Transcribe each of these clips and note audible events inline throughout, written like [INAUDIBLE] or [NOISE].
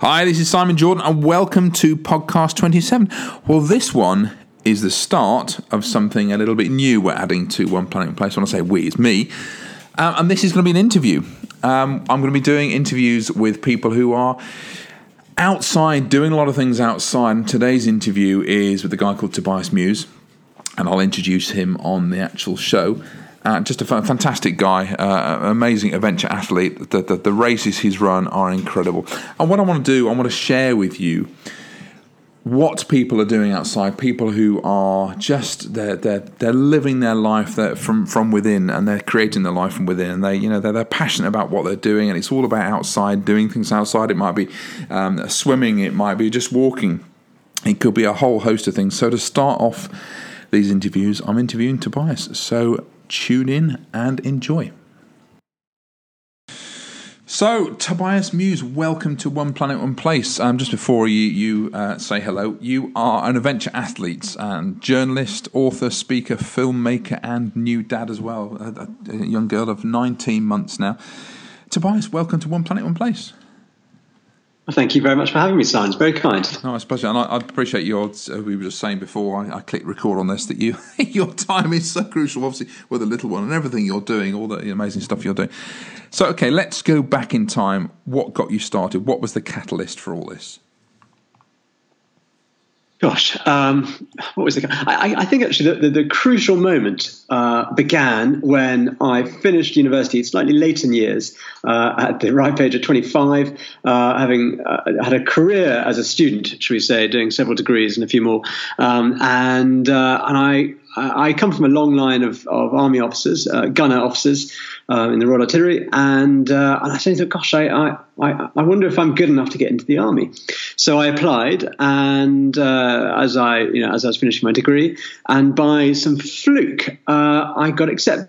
Hi, this is Simon Jordan, and welcome to podcast 27. Well, this one is the start of something a little bit new we're adding to One Planet One Place. When I say we, it's me. Um, and this is going to be an interview. Um, I'm going to be doing interviews with people who are outside, doing a lot of things outside. And today's interview is with a guy called Tobias Mews, and I'll introduce him on the actual show. Uh, just a fantastic guy, uh, amazing adventure athlete. The, the, the, races he's run are incredible. And what I want to do, I want to share with you what people are doing outside. People who are just they're they're, they're living their life from from within, and they're creating their life from within. And they you know they're, they're passionate about what they're doing, and it's all about outside doing things outside. It might be um, swimming, it might be just walking. It could be a whole host of things. So to start off these interviews, I'm interviewing Tobias. So tune in and enjoy. So, Tobias Mews, welcome to One Planet One Place. Um, just before you, you uh, say hello, you are an adventure athlete and journalist, author, speaker, filmmaker, and new dad as well. A, a young girl of 19 months now. Tobias, welcome to One Planet One Place. Thank you very much for having me, Simon. It's very kind. [LAUGHS] No, I suppose, and I, I appreciate your. Uh, we were just saying before I, I clicked record on this that you [LAUGHS] your time is so crucial, obviously, with the little one and everything you're doing, all the amazing stuff you're doing. So, okay, let's go back in time. What got you started? What was the catalyst for all this? Gosh, um, what was the? I, I think actually the, the, the crucial moment uh, began when I finished university, slightly late in years, uh, at the ripe age of 25, uh, having uh, had a career as a student, should we say, doing several degrees and a few more, um, and uh, and I I come from a long line of, of army officers, uh, gunner officers uh, in the Royal Artillery, and, uh, and I said, "Gosh, I, I, I wonder if I'm good enough to get into the army." So I applied, and uh, as I you know as I was finishing my degree, and by some fluke, uh, I got accepted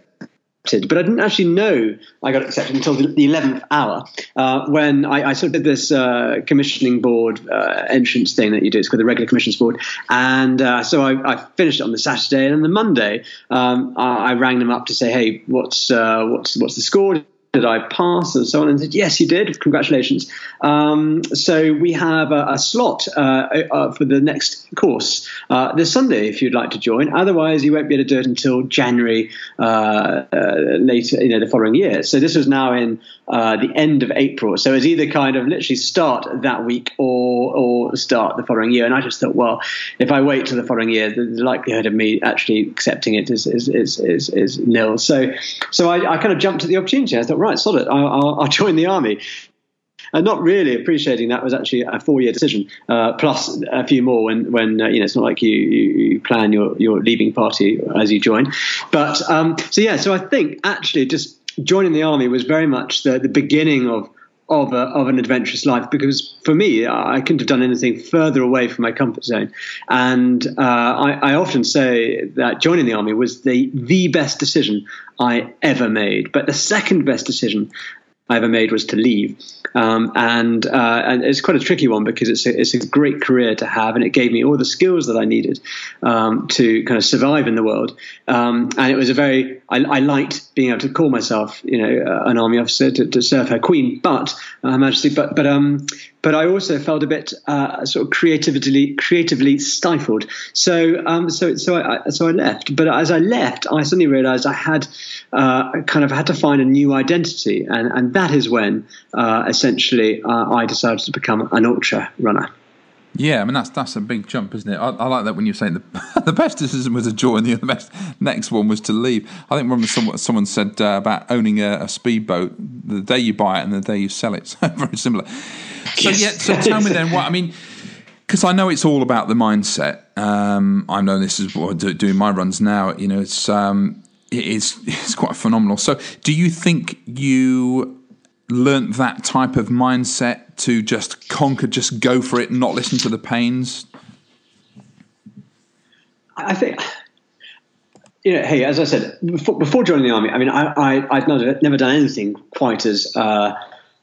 but I didn't actually know I got accepted until the, 11th hour uh, when I, I, sort of did this uh, commissioning board uh, entrance thing that you do. It's called the regular commissions board. And uh, so I, I, finished it on the Saturday. And on the Monday, um, I, I, rang them up to say, hey, what's, uh, what's, what's the score? Did I pass and so on? And said, yes, you did. Congratulations. Um, so we have a, a slot uh, uh, for the next course uh, this Sunday if you'd like to join. Otherwise, you won't be able to do it until January uh, uh, later, you know, the following year. So this was now in uh, the end of April. So it's either kind of literally start that week or or start the following year. And I just thought, well, if I wait till the following year, the, likelihood of me actually accepting it is is is is, is nil. So so I, I kind of jumped at the opportunity. I thought right, solid. I'll, I'll, I'll [LAUGHS] join the army and not really appreciating that was actually a four-year decision uh, plus a few more when when uh, you know it's not like you, you, plan your your leaving party as you join but um, so yeah so I think actually just joining the army was very much the, the beginning of of, a, of an adventurous life because for me, I couldn't have done anything further away from my comfort zone. And uh, I, I, often say that joining the army was the, the best decision I ever made. But the second best decision I ever made was to leave. Um, and uh, and it's quite a tricky one because it's a, it's a great career to have, and it gave me all the skills that I needed um, to kind of survive in the world. Um, and it was a very I, I, liked being able to call myself, you know, uh, an army officer to, to serve her queen, but uh, Majesty, but but um, but I also felt a bit uh, sort of creatively creatively stifled. So um, so so I so I left. But as I left, I suddenly realised I had uh, kind of had to find a new identity, and and that is when uh, essentially uh, I decided to become an ultra runner. Yeah, I mean that's that's a big jump, isn't it? I, I like that when you're saying the [LAUGHS] the best decision was to join, the best next one was to leave. I think remember someone someone said uh, about owning a, a, speedboat: the day you buy it and the day you sell it. [LAUGHS] So very similar. So yes. yeah, so tell me then what I mean, because I know it's all about the mindset. Um, I know this is what I'm doing my runs now. You know, it's um, it is [LAUGHS] it's quite phenomenal. So, do you think you learnt that type of mindset to just conquer, just go for it, not listen to the pains? I think you know, hey, as I said before, before joining the army, I mean, I, I would never done anything quite as uh,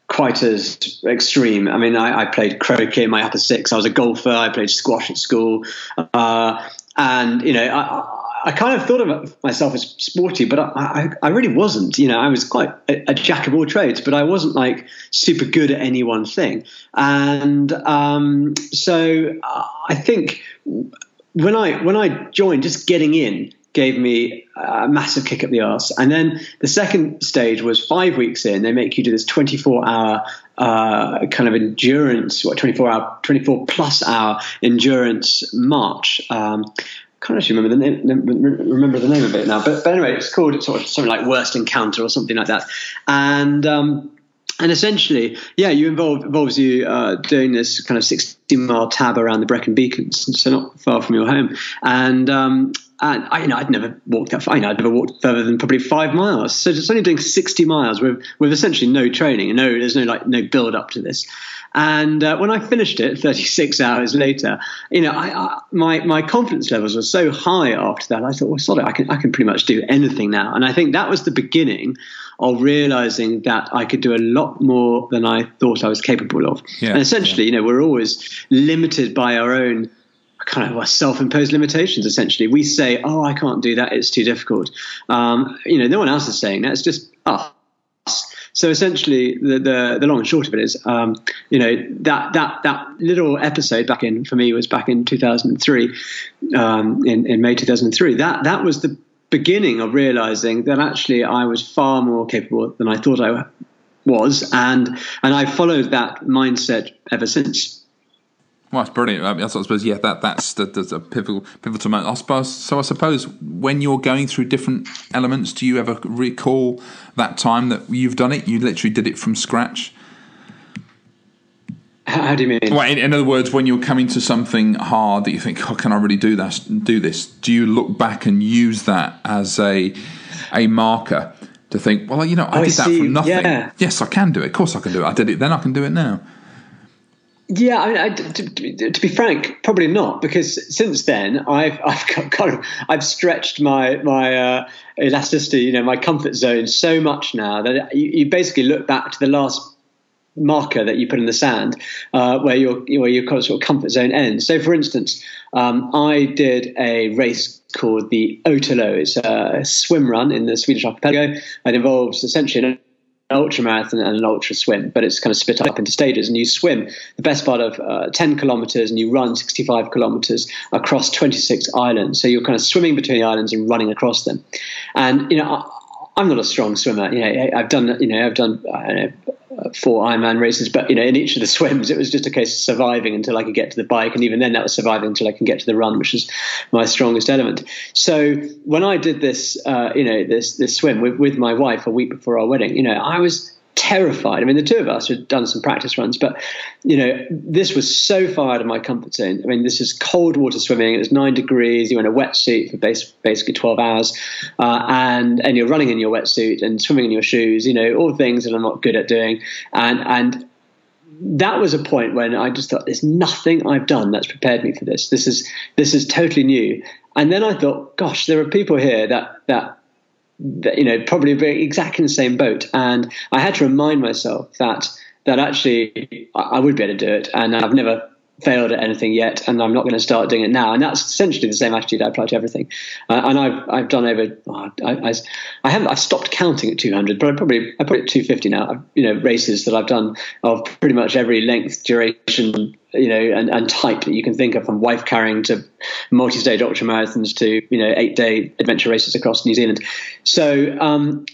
quite as extreme. I mean, I, I, played croquet in my upper six. I was a golfer. I played squash at school, uh, and you know, I, I kind of thought of myself as sporty, but I, I, I really wasn't. You know, I was quite a, a, jack of all trades, but I wasn't like super good at any one thing. And um, so uh, I think when I when I joined, just getting in gave me a massive kick up the arse. And then the second stage was five weeks in. They make you do this 24 hour uh, kind of endurance, what 24 hour, 24 plus hour endurance march. Um, can't actually remember the name, remember the name of it now, but, but anyway, it's called sort of something like Worst Encounter or something like that, and um, and essentially, yeah, you involve involves you uh, doing this kind of sixty mile tab around the Brecon Beacons, so not far from your home, and um, and I, you know, I'd never walked that far. You know, I'd never walked further than probably five miles. So just only doing 60 miles with, with essentially no training and no, there's no like no build up to this. And uh, when I finished it 36 [LAUGHS] hours later, you know, I, I, my, my confidence levels were so high after that. I thought, well, sorry, I can, I can pretty much do anything now. And I think that was the beginning of realizing that I could do a lot more than I thought I was capable of. Yeah, and essentially, yeah. you know, we're always limited by our own kind of self-imposed limitations. Essentially, we say, "Oh, I can't do that; it's too difficult." Um, you know, no one else is saying that. It's just us. So essentially, the, the, the long and short of it is, um, you know, that that that little episode back in for me was back in 2003, um, in in May 2003. That that was the beginning of realizing that actually I was far more capable than I thought I was, and and I followed that mindset ever since. Well, that's brilliant. I, mean, I suppose, yeah, that that's, the, that's a pivotal pivotal moment. I suppose. So, I suppose when you're going through different elements, do you ever recall that time that you've done it? You literally did it from scratch. How, do you mean? Well, in, in, other words, when you're coming to something hard that you think, "Oh, can I really do that? Do this?" Do you look back and use that as a a marker to think, "Well, you know, I, I did see. that from nothing. Yeah. Yes, I can do it. Of course, I can do it. I did it then. I can do it now." Yeah, I mean, I, to, to, be frank, probably not, because since then I've I've [LAUGHS] got kind of I've stretched my my uh, elasticity, you know, my comfort zone so much now that you, you, basically look back to the last marker that you put in the sand uh, where your where your sort of comfort zone ends. So, for instance, um, I did a race called the Ötillö. It's a swim run in the Swedish archipelago. It involves essentially ultra marathon and an ultra swim, but it's kind of split up into stages. And you swim the best part of uh, 10 kilometers and you run 65 kilometers across 26 islands. So you're kind of swimming between the islands and running across them. And, you know, I'm not a strong swimmer. You know, I've done, you know, I've done, know, four Ironman races, but you know, in each of the [LAUGHS] swims, it was just a case of surviving until I could get to the bike, and even then, that was surviving until I can get to the run, which is my strongest element. So when I did this, uh, you know, this this swim with, with my wife a week before our wedding, you know, I was terrified. I mean, the two of us had done some practice runs, but you know, this was so far out of my comfort zone. I mean, this is cold water swimming. It was nine degrees. You're in a wetsuit for base, basically 12 hours, uh, and and you're running in your wetsuit and swimming in your shoes. You know, all things that I'm not good at doing, and and that was a point when I just thought, there's nothing I've done that's prepared me for this. This is this is totally new. And then I thought, gosh, there are people here that that you know, probably exactly in the same boat. And I had to remind myself that that actually I would be able to do it, and I've never failed at anything yet, and I'm not going to start doing it now. And that's essentially the same attitude I apply to everything. Uh, and I've I've done over oh, I, I, haven't I've stopped counting at 200, but I probably I put it at 250 now. You know races that I've done of pretty much every length, duration, you know, and, and type that you can think of, from wife carrying to multi-stage ultra marathons to you know eight-day adventure races across New Zealand. So. Um,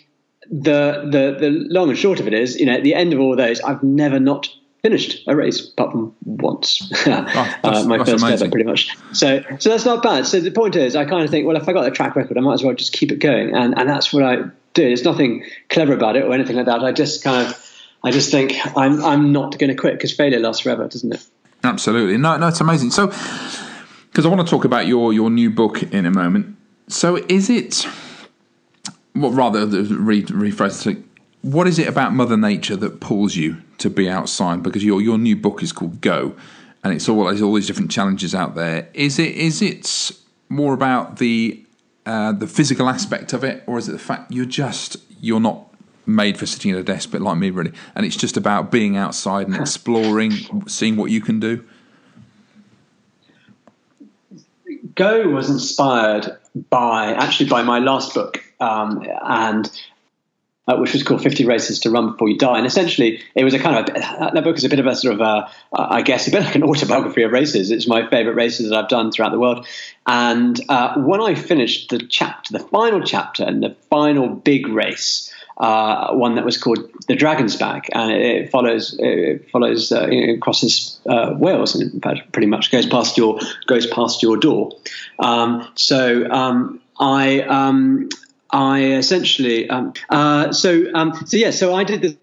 the, the the long and short of it is, you know, at the end of all those, I've never not finished a race apart from once. [LAUGHS] oh, uh, my first amazing. ever, pretty much. So, so that's not bad. So the point is, I kind of think, well, if I got a track record, I might as well just keep it going, and and that's what I do. There's nothing clever about it or anything like that. I just kind of, I just think I'm I'm not going to quit because failure lasts forever, doesn't it? Absolutely. No, no, it's amazing. So, because I want to talk about your your new book in a moment. So, is it? Well, rather, re- rephrase it what is it about Mother Nature that pulls you to be outside? Because your your new book is called Go, and it's all there's all these different challenges out there. Is it is it more about the uh, the physical aspect of it, or is it the fact you're just you're not made for sitting at a desk, but like me, really, and it's just about being outside and [LAUGHS] exploring, seeing what you can do? Go was inspired by actually by my last book, um, and uh, which was called 50 Races to Run Before You Die. And essentially, it was a kind of, a, that book is a bit of a sort of, a, I guess, a bit like an autobiography of races. It's my favorite races that I've done throughout the world. And uh, when I finished the chapter, the final chapter and the final big race, uh, one that was called the Dragon's Back, and it follows it follows uh, you know, crosses uh, Wales and pretty much goes past your goes past your door. Um, so um, I um, I essentially um, uh, so um, so yeah so I did this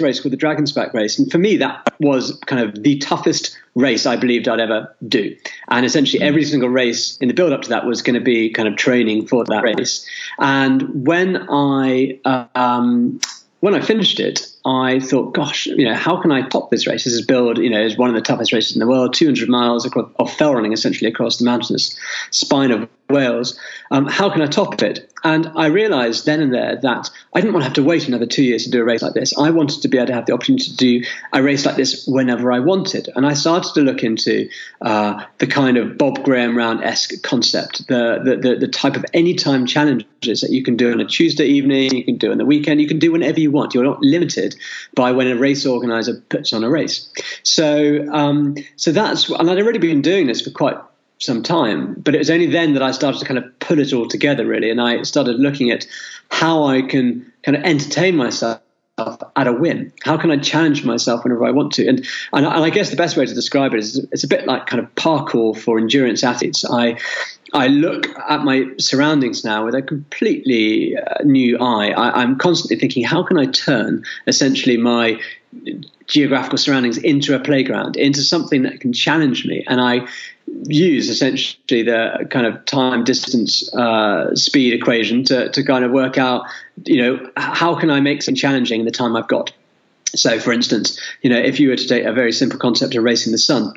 race called the Dragon's Back race, and for me that was kind of the toughest race I believed I'd ever do. And essentially, every single race in the build up to that was going to be kind of training for that race. And when I um, when I finished it, I thought, gosh, you know, how can I top this race? This is build, you know, is one of the toughest races in the world, 200 miles of fell running essentially across the mountainous spine of Wales. Um, how can I top it? And I realized then and there that I didn't want to have to wait another two years to do a race like this. I wanted to be able to have the opportunity to do a race like this whenever I wanted. And I started to look into uh, the kind of Bob Graham round esque concept, the, the, the, the type of anytime challenges that you can do on a Tuesday evening, you can do on the weekend, you can do whenever you want. You're not limited by when a race organizer puts on a race. So, um, so that's, and I'd already been doing this for quite some time. But it was only then that I started to kind of put it all together, really, and I started looking at how I can kind of entertain myself at a win. How can I challenge myself whenever I want to? And and, and I guess the best way to describe it is it's a bit like kind of parkour for endurance athletes. I I look at my surroundings now with a completely uh, new eye. I, I'm constantly thinking, how can I turn essentially my geographical surroundings into a playground, into something that can challenge me. And I use essentially the kind of time distance uh, speed equation to, to kind of work out, you know, how can I make something challenging in the time I've got. So, for instance, you know, if you were to take a very simple concept of racing the sun,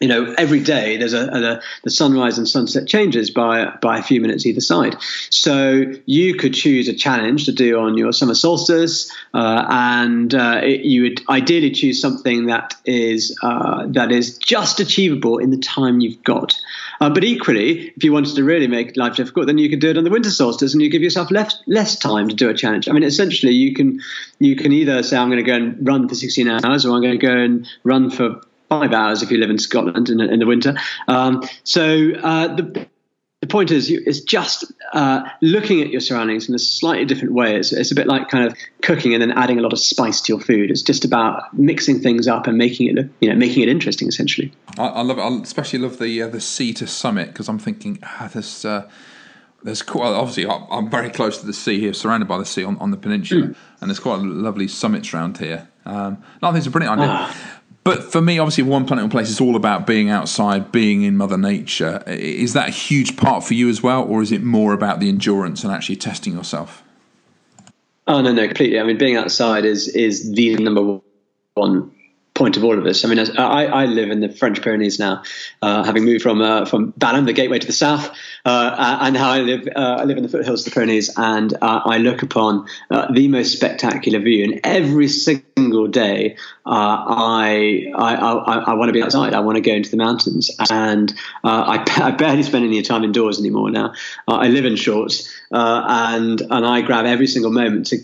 you know, every day there's a, a, the sunrise and sunset changes by by a few minutes either side. So you could choose a challenge to do on your summer solstice, uh, and uh, it, you would ideally choose something that is uh, that is just achievable in the time you've got. Uh, but equally, if you wanted to really make life difficult, then you could do it on the winter solstice, and you give yourself less less time to do a challenge. I mean, essentially, you can you can either say I'm going to go and run for 16 hours, or I'm going to go and run for five hours if you live in Scotland in, in the winter. Um, so uh, the the point is, you, it's just uh, looking at your surroundings in a slightly different way. It's, it's, a bit like kind of cooking and then adding a lot of spice to your food. It's just about mixing things up and making it, you know, making it interesting. Essentially, I, I love it. I especially love the uh, the sea to summit because I'm thinking ah, this. Uh, there's quite obviously I'm very close to the sea here, surrounded by the sea on, on the peninsula, mm. and there's quite a lovely summits around here. Um, I think it's a brilliant idea. Ah. But for me, obviously, One Planet One Place is all about being outside, being in Mother Nature. Is that a huge part for you as well, or is it more about the endurance and actually testing yourself? Oh no, no, completely. I mean, being outside is is the number one point of all of this. I mean, I, I live in the French Pyrenees now, uh, having moved from uh, from Balham, the gateway to the south, uh, and now I live uh, I live in the foothills of the Pyrenees, and uh, I look upon uh, the most spectacular view. And every single day, I I, I, I want to be outside. I want to go into the mountains, and I, [LAUGHS] I, barely spend any time indoors anymore now. I live in shorts, and and I grab every single moment to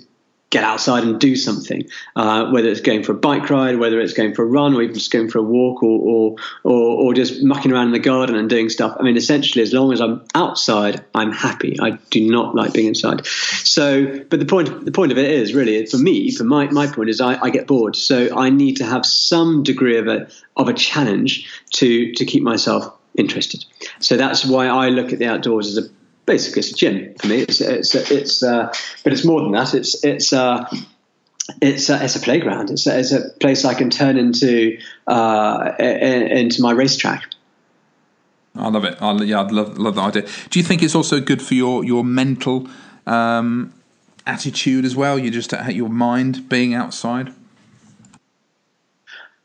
get outside and do something, uh, whether it's going for a bike ride, whether it's going for a run, or even just going for a walk, or, or, or or just mucking around in the garden and doing stuff. I mean, essentially, as long as I'm outside, I'm happy. I do not like being inside. So, but the point the point of it is really for me, for my my point is, I, I get bored. So I need to have some degree of a of a challenge to to keep myself interested. So that's why I look at the outdoors as a basically it's a gym for me. It's it's it's uh, but it's more than that. It's it's uh, it's uh, it's a playground. It's a, it's a place I can turn into uh, into my racetrack. I love it. I, yeah, I love love that idea. Do you think it's also good for your your mental um, attitude as well? You just your mind being outside.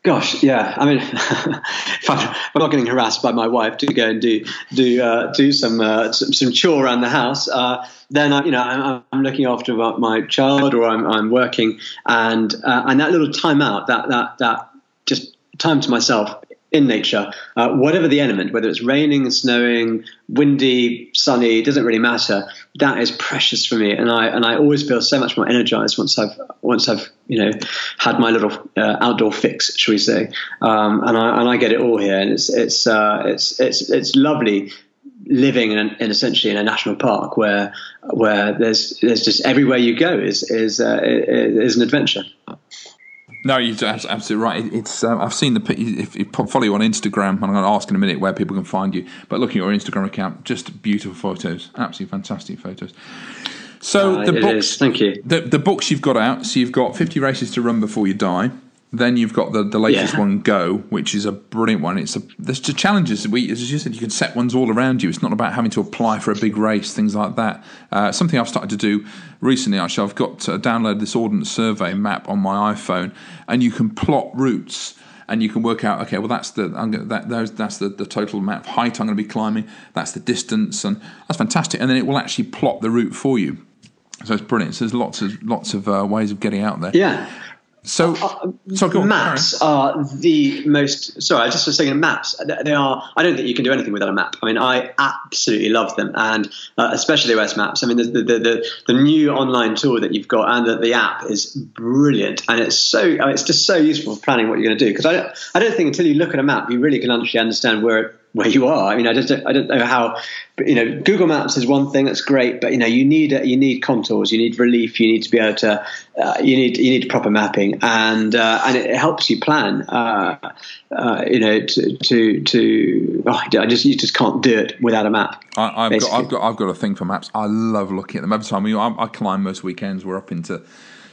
Gosh, yeah. I mean, [LAUGHS] if, I'm, I'm, not getting harassed by my wife to go and do do uh, do some, uh, some, some chore around the house, uh, then I, you know I'm, I'm, looking after my child or I'm, I'm working, and uh, and that little time out, that that that just time to myself in nature, uh, whatever the element, whether it's raining, snowing, windy, sunny, doesn't really matter. That is precious for me, and I and I always feel so much more energized once I've once I've you know had my little uh, outdoor fix, shall we say? Um, and I and I get it all here, and it's it's uh, it's it's it's lovely living in, in, essentially in a national park where where there's there's just everywhere you go is is uh, is an adventure. No, you're absolutely right. It's um, I've seen the if you follow you on Instagram, and I'm going to ask in a minute where people can find you. But looking at your Instagram account, just beautiful photos, absolutely fantastic photos. So uh, the books, is. thank you. The, the books you've got out. So you've got 50 races to run before you die. Then you've got the, the latest yeah. one, Go, which is a brilliant one. It's a there's the challenges. We as you said, you can set ones all around you. It's not about having to apply for a big race, things like that. Uh, something I've started to do recently. Actually, I've got uh, downloaded this Ordnance Survey map on my iPhone, and you can plot routes and you can work out okay well that's the I'm gonna, that that's the, the total amount of height I'm going to be climbing that's the distance and that's fantastic and then it will actually plot the route for you so it's brilliant so there's lots of lots of uh, ways of getting out there yeah so, uh, so maps are the most. Sorry, I just was saying maps. They are. I don't think you can do anything without a map. I mean, I absolutely love them, and uh, especially OS Maps. I mean, the, the the, the new online tool that you've got and the, the app is brilliant, and it's so. I mean, it's just so useful for planning what you're going to do. Because I don't, I don't think until you look at a map, you really can actually understand where where you are. I mean, I just don't, I don't know how. But, you know, Google Maps is one thing that's great, but you know, you need you need contours, you need relief, you need to be able to, uh, you need you need proper mapping, and uh, and it helps you plan. Uh, uh you know, to to, to oh, I just you just can't do it without a map. I, have got I've got I've got a thing for maps. I love looking at them every time. I, I climb most weekends. We're up into,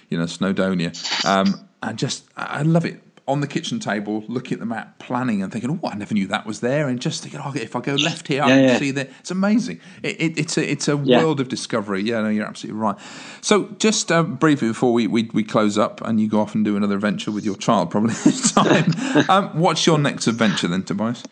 you know, Snowdonia, um, and just I love it on the kitchen table, looking at the map, planning, and thinking, "Oh, I never knew that was there," and just thinking, "Oh, if I go left here, I can yeah. see that." It's amazing. It, it, it's a it's a yeah. world of discovery. Yeah, no, you're absolutely right. So, just uh, briefly before we, we, we close up, and you go off and do another adventure with your child, probably [LAUGHS] this time. [LAUGHS] um, what's your next adventure then, Tobias?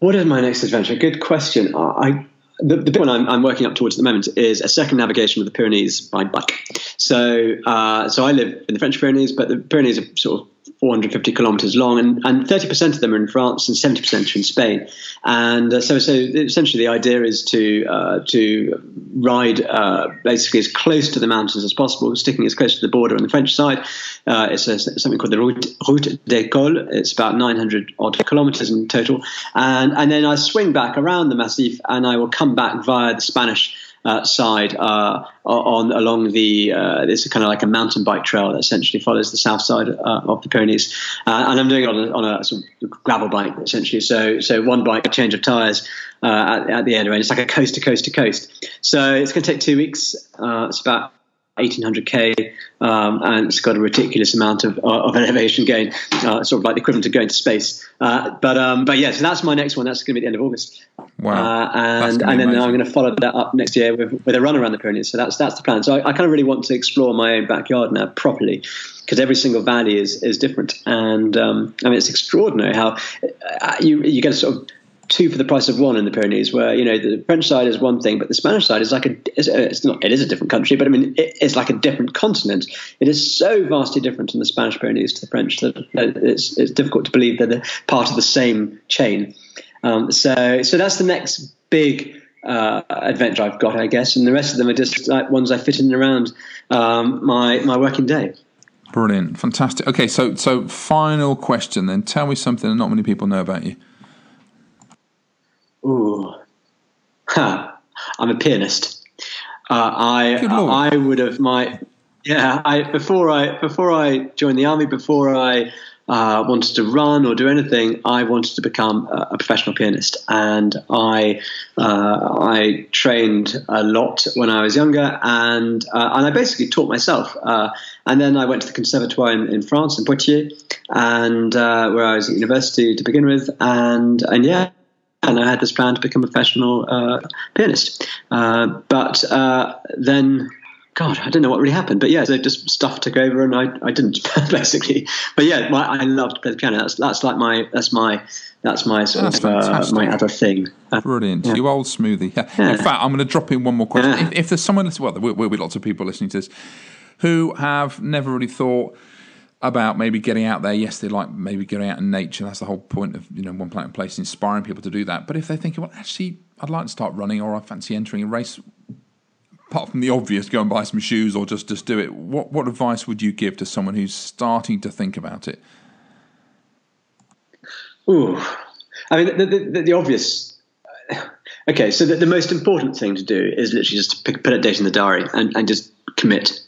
What is my next adventure? Good question. I the, the big one I'm, I'm, working up towards at the moment is a circumnavigation of the Pyrenees by bike. So, uh, so I live in the French Pyrenees, but the Pyrenees are sort of 450 kilometers long, and, and 30% of them are in France and 70% are in Spain. And uh, so, so essentially, the idea is to uh, to ride uh, basically as close to the mountains as possible, sticking as close to the border on the French side. Uh, it's a, something called the Route, Route des Cols. It's about 900 odd kilometers in total, and and then I swing back around the Massif, and I will come back via the Spanish uh, side uh, on along the uh, is kind of like a mountain bike trail that essentially follows the south side uh, of the Pyrenees, uh, and I'm doing it on a, on a sort of gravel bike essentially. So so one bike, a change of tires uh, at, at, the end, and it's like a coast to coast to coast. So it's going to take two weeks. it's about 1800k, um, and it's got a ridiculous amount of, of elevation gain, uh, sort of like the equivalent of going to space. Uh, but um, but yeah, so that's my next one. That's going to be at the end of August. Wow! Uh, and and then amazing. I'm going to follow that up next year with, with a run around the Pyrenees. So that's that's the plan. So I, I kind of really want to explore my own backyard now properly because every single valley is is different. And um, I mean, it's extraordinary how uh, you you get a sort of two for the price of one in the Pyrenees, where you know the French side is one thing, but the Spanish side is like a it's not it is a different country, but I mean it, it's like a different continent. It is so vastly different in the Spanish Pyrenees to the French that it's it's difficult to believe that they're part of the same chain. Um, so so that's the next big. Uh, adventure I've got, I guess, and the rest of them are just like ones I fit in around um, my my working day. Brilliant, fantastic. Okay, so so final question then. Tell me something that not many people know about you. Ooh, huh. I'm a pianist. Uh, I I would have my yeah. I before I before I joined the army, before I uh, wanted to run or do anything, I wanted to become a, a professional pianist, and I uh, I trained a lot when I was younger, and uh, and I basically taught myself. Uh, and then I went to the conservatoire in, in France, in Poitiers, and uh, where I was at university to begin with, and and yeah and I had this plan to become a professional uh, pianist. Uh, but uh, then, God, I don't know what really happened. But yeah, so just stuff took over, and I, I didn't [LAUGHS] basically. But yeah, my, I love to play the piano. That's that's like my that's my that's my sort that's of uh, my other thing. Uh, Brilliant, yeah. you old smoothie. Yeah. Yeah. In fact, I'm going to drop in one more question. If, if, there's someone, well, there will be lots of people listening to this who have never really thought about maybe getting out there. Yes, they like maybe getting out in nature. That's the whole point of you know one planet place, inspiring people to do that. But if they're thinking, well, actually, I'd like to start running, or I fancy entering a race, apart from the obvious, go and buy some shoes or just just do it. What what advice would you give to someone who's starting to think about it? Ooh, I mean, the, the, the obvious. Okay, so the, the, most important thing to do is literally just pick, put a date in the diary and, and just commit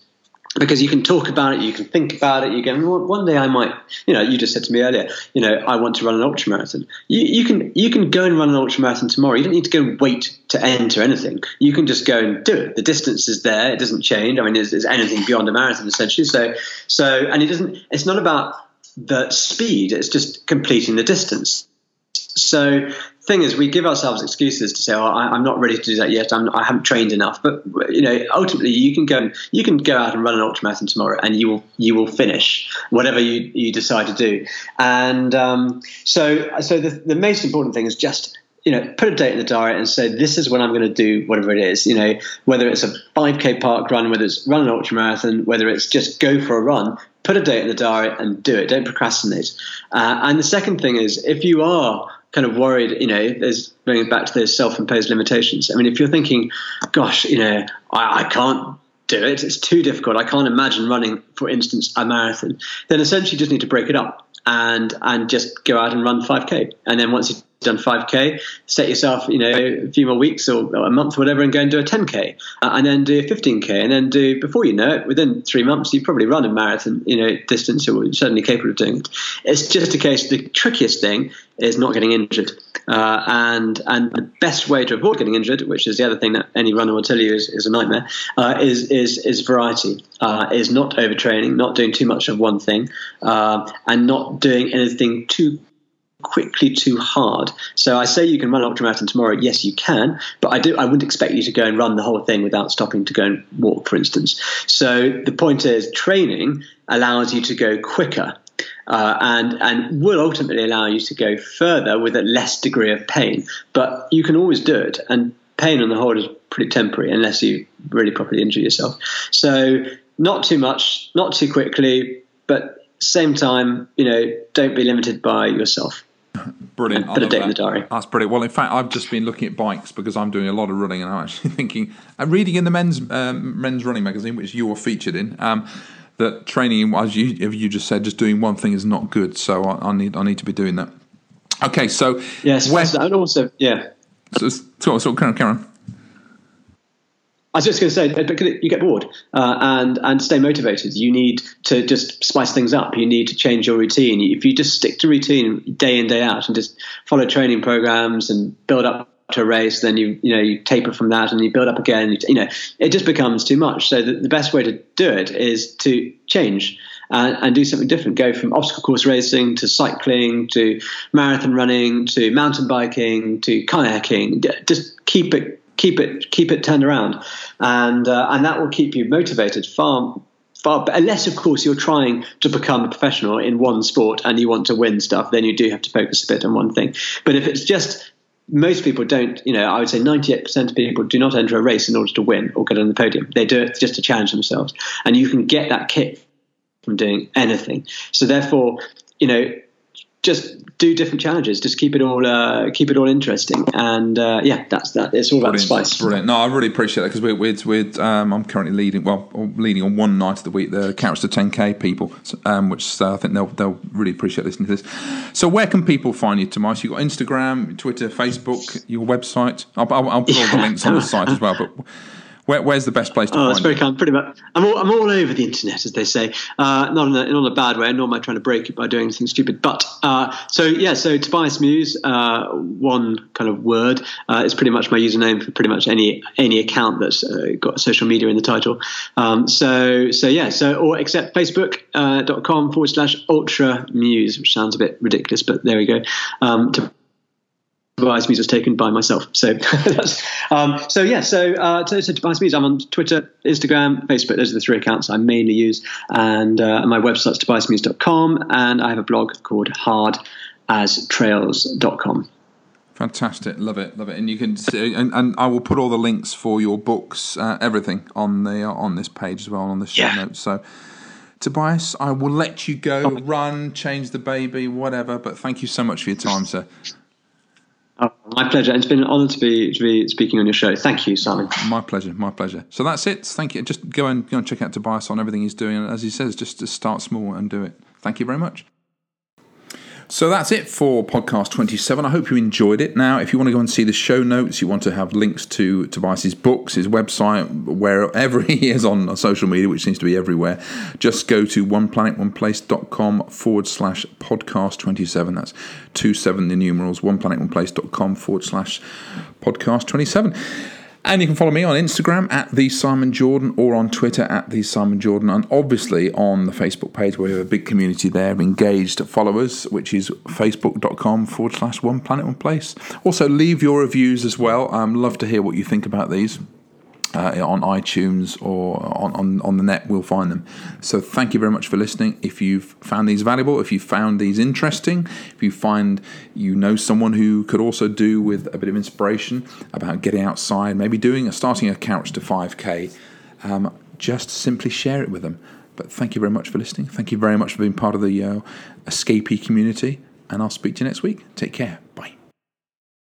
because you can talk about it, you can think about it. You can one day I might, you know, you just said to me earlier, you know, I want to run an ultramarathon. You, you can you can go and run an ultramarathon tomorrow. You don't need to go wait to enter anything. You can just go and do it. The distance is there; it doesn't change. I mean, is anything beyond a marathon essentially? So, so, and it doesn't. It's not about the speed; it's just completing the distance. So thing is, we give ourselves excuses to say, "Oh, I, am not ready to do that yet. I'm, I have not trained enough." But you know, ultimately, you can go and, you can go out and run an ultramarathon tomorrow, and you will you will finish whatever you, you decide to do. And um, so, so the, the most important thing is just you know, put a date in the diary and say, this is when I'm going to do whatever it is. You know, whether it's a 5K park run, whether it's run an ultramarathon, whether it's just go for a run, put a date in the diary and do it. Don't procrastinate. Uh, and the second thing is, if you are kind of worried, you know, there's going back to those self-imposed limitations. I mean, if you're thinking, gosh, you know, I, I can't do it, it's too difficult. I can't imagine running, for instance, a marathon. Then essentially, you just need to break it up and and just go out and run 5k. And then once you've done 5k, set yourself, you know, a few more weeks or, a month or whatever, and go and do a 10k, uh, and then do a 15k, and then do before you know it, within three months, you probably run a marathon, you know, distance, or certainly capable of doing it. It's just a case. The trickiest thing is not getting injured. Uh, and and the best way to avoid getting injured, which is the other thing that any runner will tell you is, is a nightmare, uh, is is is variety. Uh, is not overtraining, not doing too much of one thing, uh, and not doing anything too quickly too hard. So I say you can run an ultramarathon tomorrow. Yes, you can, but I do. I wouldn't expect you to go and run the whole thing without stopping to go and walk, for instance. So the point is, training allows you to go quicker uh, and and will ultimately allow you to go further with a less degree of pain. But you can always do it, and pain on the whole is pretty temporary unless you really properly injure yourself. So not too much, not too quickly, but same time, you know, don't be limited by yourself. Brilliant. Put a date in the diary. That's brilliant. Well, in fact, I've just been looking at bikes because I'm doing a lot of running, and I'm actually [LAUGHS] thinking, I'm reading in the men's um, men's running magazine, which you are featured in. Um, that training, as you, you just said, just doing one thing is not good. So I, I need I need to be doing that. Okay, so yes, where, and also yeah. So, so, so Karen, Karen. I was just going to say, uh, you get bored uh, and and stay motivated. You need to just spice things up. You need to change your routine. If you just stick to routine day in day out and just follow training programs and build up to a race, then you you know you taper from that and you build up again. You, you know it just becomes too much. So the, the, best way to do it is to change. And, and do something different. Go from obstacle course racing to cycling to marathon running to mountain biking to kayaking. Just keep it keep it keep it turned around, and uh, and that will keep you motivated far far. Unless of course you're trying to become a professional in one sport and you want to win stuff, then you do have to focus a bit on one thing. But if it's just most people don't, you know, I would say 98% of people do not enter a race in order to win or get on the podium. They do it just to challenge themselves. And you can get that kick from doing anything. So therefore, you know, just do different challenges. Just keep it all uh, keep it all interesting, and uh, yeah, that's that. It's all about Brilliant. the spice. Brilliant. No, I really appreciate that because we're we're, we're um, I'm currently leading well leading on one night of the week the to 10k people, um, which uh, I think they'll they'll really appreciate listening to this. So where can people find you, Tomas? You've got Instagram, Twitter, Facebook, your website. I'll, I'll, I'll put all the links on the site as well, but. [LAUGHS] Where, where's the best place to oh, find that's very kind. Pretty much, I'm all, I'm all over the internet, as they say. Uh, not in a, not in a bad way, nor am I trying to break it by doing anything stupid. But uh, so yeah, so Tobias Mews, uh, one kind of word, uh, is pretty much my username for pretty much any any account that's uh, got social media in the title. Um, so so yeah, so or except Facebook.com uh, forward slash Ultra Mews, which sounds a bit ridiculous, but there we go. Um, to Tobias Mews was taken by myself. So [LAUGHS] um, so yeah, so, uh, so, so Tobias Mews, I'm on Twitter, Instagram, Facebook. Those are the three accounts I mainly use. And uh, my website's tobiasmews.com. And I have a blog called hardastrails.com. Fantastic, love it, love it, and you can see, and, and I will put all the links for your books, uh, everything on the uh, on this page as well on the show yeah. notes. So Tobias, I will let you go, run, change the baby, whatever. But thank you so much for your time, sir. Oh, my pleasure. It's been an honour to be to be speaking on your show. Thank you, Simon. My pleasure. My pleasure. So that's it. Thank you. Just go and go and check out Tobias on everything he's doing. And as he says, just to start small and do it. Thank you very much. So that's it for podcast 27. I hope you enjoyed it. Now, if you want to go and see the show notes, you want to have links to Tobias's books, his website, wherever [LAUGHS] he is on social media, which seems to be everywhere, just go to oneplanetoneplace.com forward slash podcast 27. That's two seven the numerals, oneplanetoneplace.com forward slash podcast 27. And you can follow me on Instagram at the Simon Jordan or on Twitter at the Simon Jordan, and obviously on the Facebook page where we have a big community there of engaged followers, which is facebook.com forward slash one planet one place. Also, leave your reviews as well. I'd um, love to hear what you think about these uh, on iTunes or on, on, on the net, we'll find them. So thank you very much for listening. If you've found these valuable, if you found these interesting, if you find you know someone who could also do with a bit of inspiration about getting outside, maybe doing a starting a couch to 5k, um, just simply share it with them. But thank you very much for listening. Thank you very much for being part of the uh, Escapee community, and I'll speak to you next week. Take care.